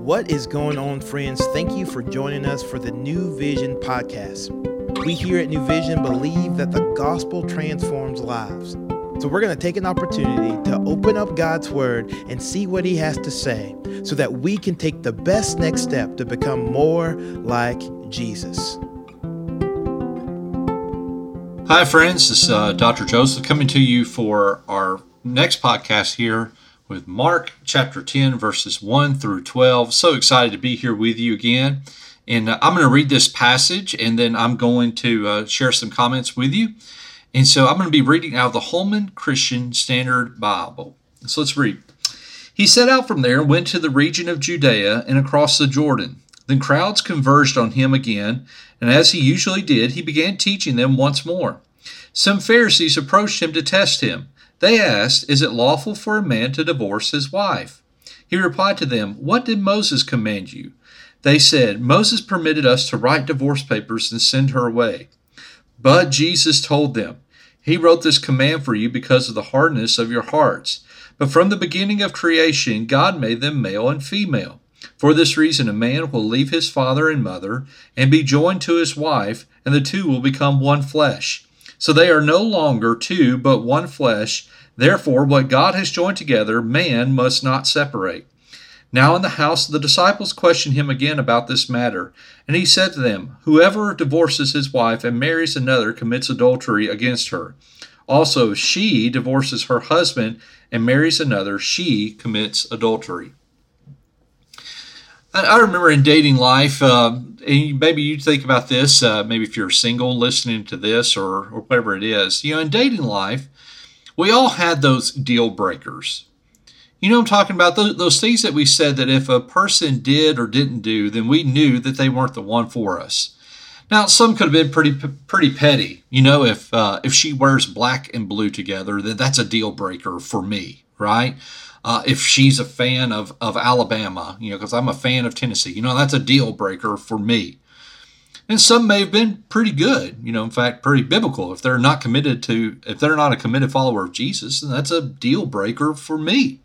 What is going on, friends? Thank you for joining us for the New Vision podcast. We here at New Vision believe that the gospel transforms lives. So we're going to take an opportunity to open up God's word and see what he has to say so that we can take the best next step to become more like Jesus. Hi, friends. This is uh, Dr. Joseph coming to you for our next podcast here with Mark chapter 10, verses 1 through 12. So excited to be here with you again. And uh, I'm going to read this passage and then I'm going to uh, share some comments with you. And so I'm going to be reading out of the Holman Christian Standard Bible. So let's read. He set out from there and went to the region of Judea and across the Jordan. Then crowds converged on him again, and as he usually did, he began teaching them once more. Some Pharisees approached him to test him. They asked, Is it lawful for a man to divorce his wife? He replied to them, What did Moses command you? They said, Moses permitted us to write divorce papers and send her away. But Jesus told them, He wrote this command for you because of the hardness of your hearts. But from the beginning of creation, God made them male and female. For this reason, a man will leave his father and mother and be joined to his wife, and the two will become one flesh. So they are no longer two, but one flesh. Therefore, what God has joined together, man must not separate. Now in the house, the disciples questioned him again about this matter. And he said to them, Whoever divorces his wife and marries another commits adultery against her. Also, she divorces her husband and marries another, she commits adultery. I remember in dating life, uh, and maybe you think about this, uh, maybe if you're single listening to this or, or whatever it is, you know, in dating life, we all had those deal breakers. You know I'm talking about? Those, those things that we said that if a person did or didn't do, then we knew that they weren't the one for us. Now, some could have been pretty pretty petty. You know, if uh, if she wears black and blue together, then that's a deal breaker for me, right? Uh, if she's a fan of of Alabama, you know, because I'm a fan of Tennessee, you know, that's a deal breaker for me. And some may have been pretty good, you know, in fact, pretty biblical. If they're not committed to, if they're not a committed follower of Jesus, then that's a deal breaker for me.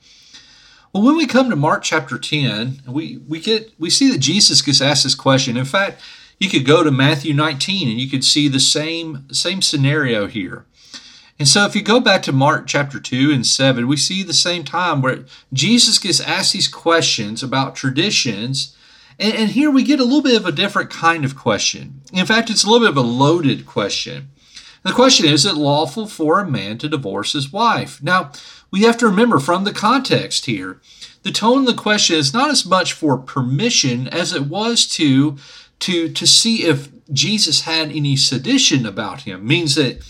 Well, when we come to Mark chapter 10, we, we get we see that Jesus gets asked this question. In fact, you could go to Matthew 19 and you could see the same same scenario here. And so if you go back to Mark chapter 2 and 7, we see the same time where Jesus gets asked these questions about traditions. And, and here we get a little bit of a different kind of question. In fact, it's a little bit of a loaded question. The question is, is it lawful for a man to divorce his wife? Now, we have to remember from the context here, the tone of the question is not as much for permission as it was to to to see if Jesus had any sedition about him. Means that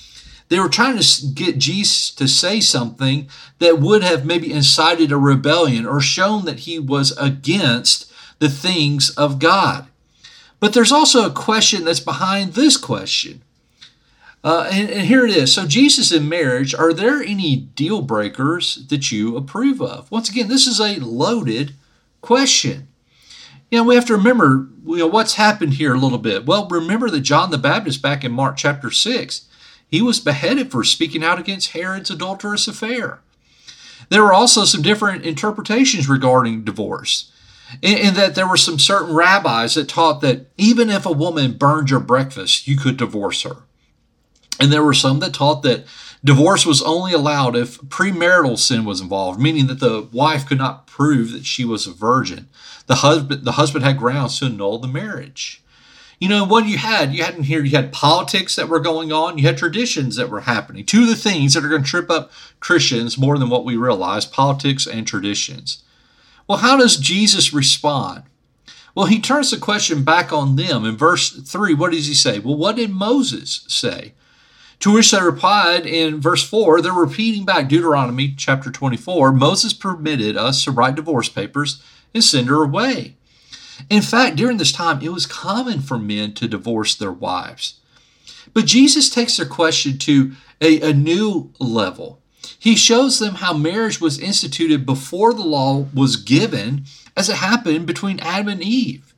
they were trying to get Jesus to say something that would have maybe incited a rebellion or shown that he was against the things of God. But there's also a question that's behind this question. Uh, and, and, here it is. So, Jesus in marriage, are there any deal breakers that you approve of? Once again, this is a loaded question. You know, we have to remember you know, what's happened here a little bit. Well, remember that John the Baptist back in Mark chapter 6, he was beheaded for speaking out against Herod's adulterous affair. There were also some different interpretations regarding divorce, in, in that there were some certain rabbis that taught that even if a woman burned your breakfast, you could divorce her. And there were some that taught that divorce was only allowed if premarital sin was involved, meaning that the wife could not prove that she was a virgin. The husband, the husband had grounds to annul the marriage. You know, what you had, you had in here, you had politics that were going on, you had traditions that were happening. Two of the things that are going to trip up Christians more than what we realize politics and traditions. Well, how does Jesus respond? Well, he turns the question back on them. In verse 3, what does he say? Well, what did Moses say? To which they replied in verse 4, they're repeating back Deuteronomy chapter 24 Moses permitted us to write divorce papers and send her away. In fact, during this time, it was common for men to divorce their wives. But Jesus takes their question to a, a new level. He shows them how marriage was instituted before the law was given, as it happened between Adam and Eve.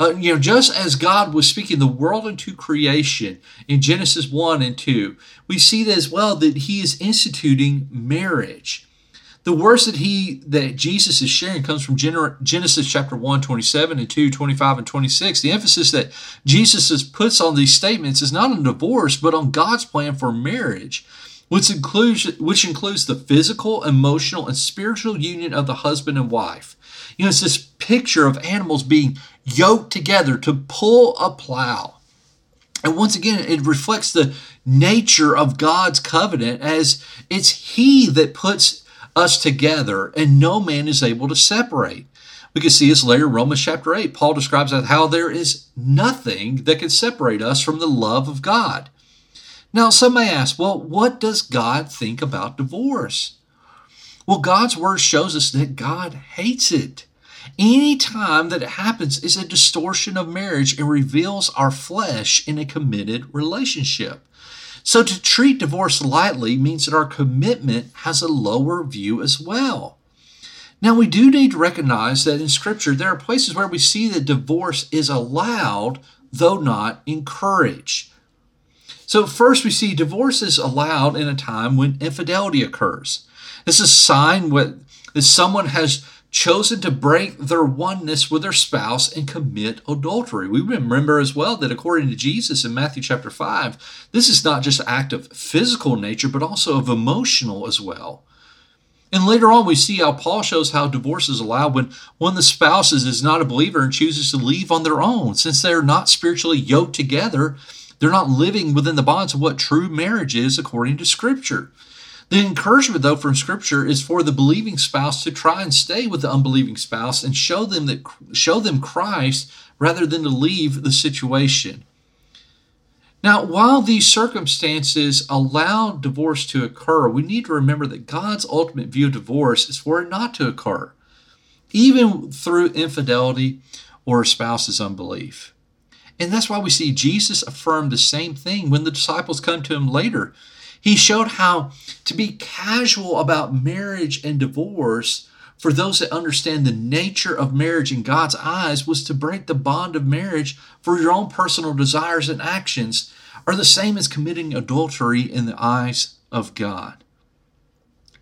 Uh, you know, just as God was speaking the world into creation in Genesis 1 and 2, we see that as well that He is instituting marriage. The words that he that Jesus is sharing comes from Genesis chapter 1, 27 and 2, 25 and 26. The emphasis that Jesus puts on these statements is not on divorce, but on God's plan for marriage, which includes which includes the physical, emotional, and spiritual union of the husband and wife. You know, it's this picture of animals being yoked together to pull a plow. And once again, it reflects the nature of God's covenant as it's He that puts us together and no man is able to separate. We can see this later in Romans chapter 8. Paul describes how there is nothing that can separate us from the love of God. Now, some may ask, well, what does God think about divorce? Well, God's word shows us that God hates it. Any time that it happens is a distortion of marriage and reveals our flesh in a committed relationship. So to treat divorce lightly means that our commitment has a lower view as well. Now, we do need to recognize that in Scripture, there are places where we see that divorce is allowed, though not encouraged. So, first, we see divorce is allowed in a time when infidelity occurs. This is a sign that someone has chosen to break their oneness with their spouse and commit adultery. We remember as well that according to Jesus in Matthew chapter 5, this is not just an act of physical nature, but also of emotional as well. And later on, we see how Paul shows how divorce is allowed when one of the spouses is not a believer and chooses to leave on their own. Since they're not spiritually yoked together, they're not living within the bonds of what true marriage is according to Scripture. The encouragement, though, from Scripture is for the believing spouse to try and stay with the unbelieving spouse and show them that show them Christ rather than to leave the situation. Now, while these circumstances allow divorce to occur, we need to remember that God's ultimate view of divorce is for it not to occur, even through infidelity or a spouse's unbelief. And that's why we see Jesus affirm the same thing when the disciples come to him later he showed how to be casual about marriage and divorce for those that understand the nature of marriage in God's eyes was to break the bond of marriage for your own personal desires and actions are the same as committing adultery in the eyes of God.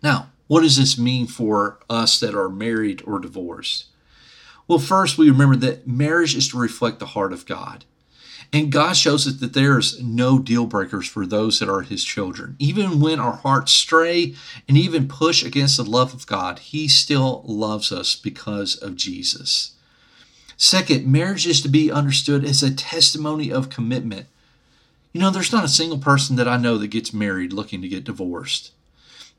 Now, what does this mean for us that are married or divorced? Well, first, we remember that marriage is to reflect the heart of God. And God shows us that there's no deal breakers for those that are His children. Even when our hearts stray and even push against the love of God, He still loves us because of Jesus. Second, marriage is to be understood as a testimony of commitment. You know, there's not a single person that I know that gets married looking to get divorced.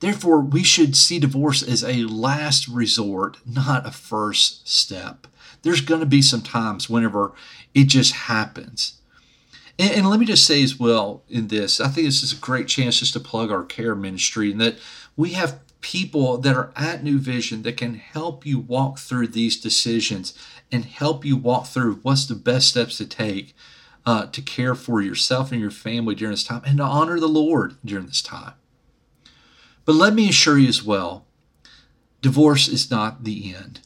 Therefore, we should see divorce as a last resort, not a first step. There's going to be some times whenever it just happens. And, and, let me just say as well in this, I think this is a great chance just to plug our care ministry and that we have people that are at New Vision that can help you walk through these decisions and help you walk through what's the best steps to take uh, to care for yourself and your family during this time and to honor the Lord during this time. But let me assure you as well, divorce is not the end.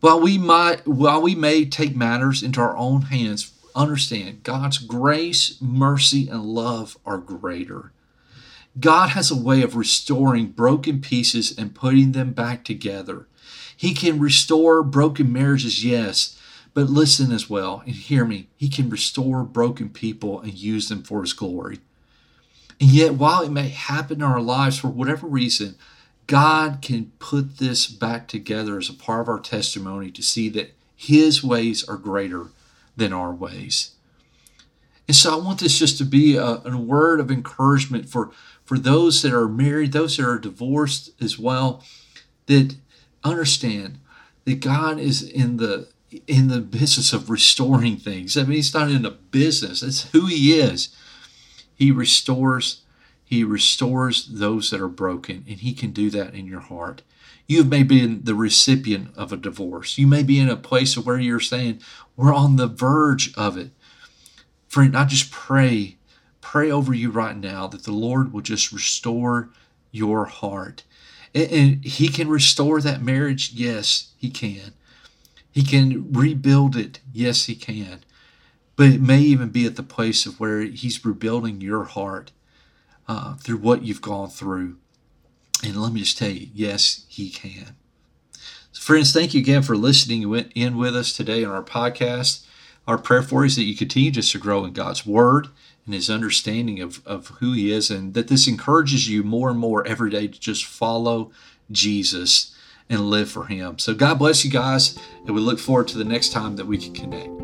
While we might while we may take matters into our own hands understand God's grace, mercy, and love are greater. God has a way of restoring broken pieces and putting them back together. He can restore broken marriages, yes, but listen as well and hear me. He can restore broken people and use them for His glory. And yet, while it may happen in our lives for whatever reason, God can put this back together as a part of our testimony to see that His ways are greater than our ways. And so I want this just to be a, a word of encouragement for, for those that are married, those that are divorced as well, that understand that God is in the in the business of restoring things. I mean, he's not in a business. That's who he is. He restores, he restores those that are broken, and he can do that in your heart. You may be in the recipient of a divorce. You may be in a place where you're saying, we're on the verge of it. Friend, I just pray, pray over you right now that the Lord will just restore your heart. And He can restore that marriage. Yes, He can. He can rebuild it. Yes, He can. But it may even be at the place of where He's rebuilding your heart uh, through what you've gone through. And let me just tell you, yes, He can. So friends, thank you again for listening in with us today on our podcast. Our prayer for you is that you continue just to grow in God's Word and His understanding of, of who He is, and that this encourages you more and more every day to just follow Jesus and live for Him. So God bless you guys, and we look forward to the next time that we can connect.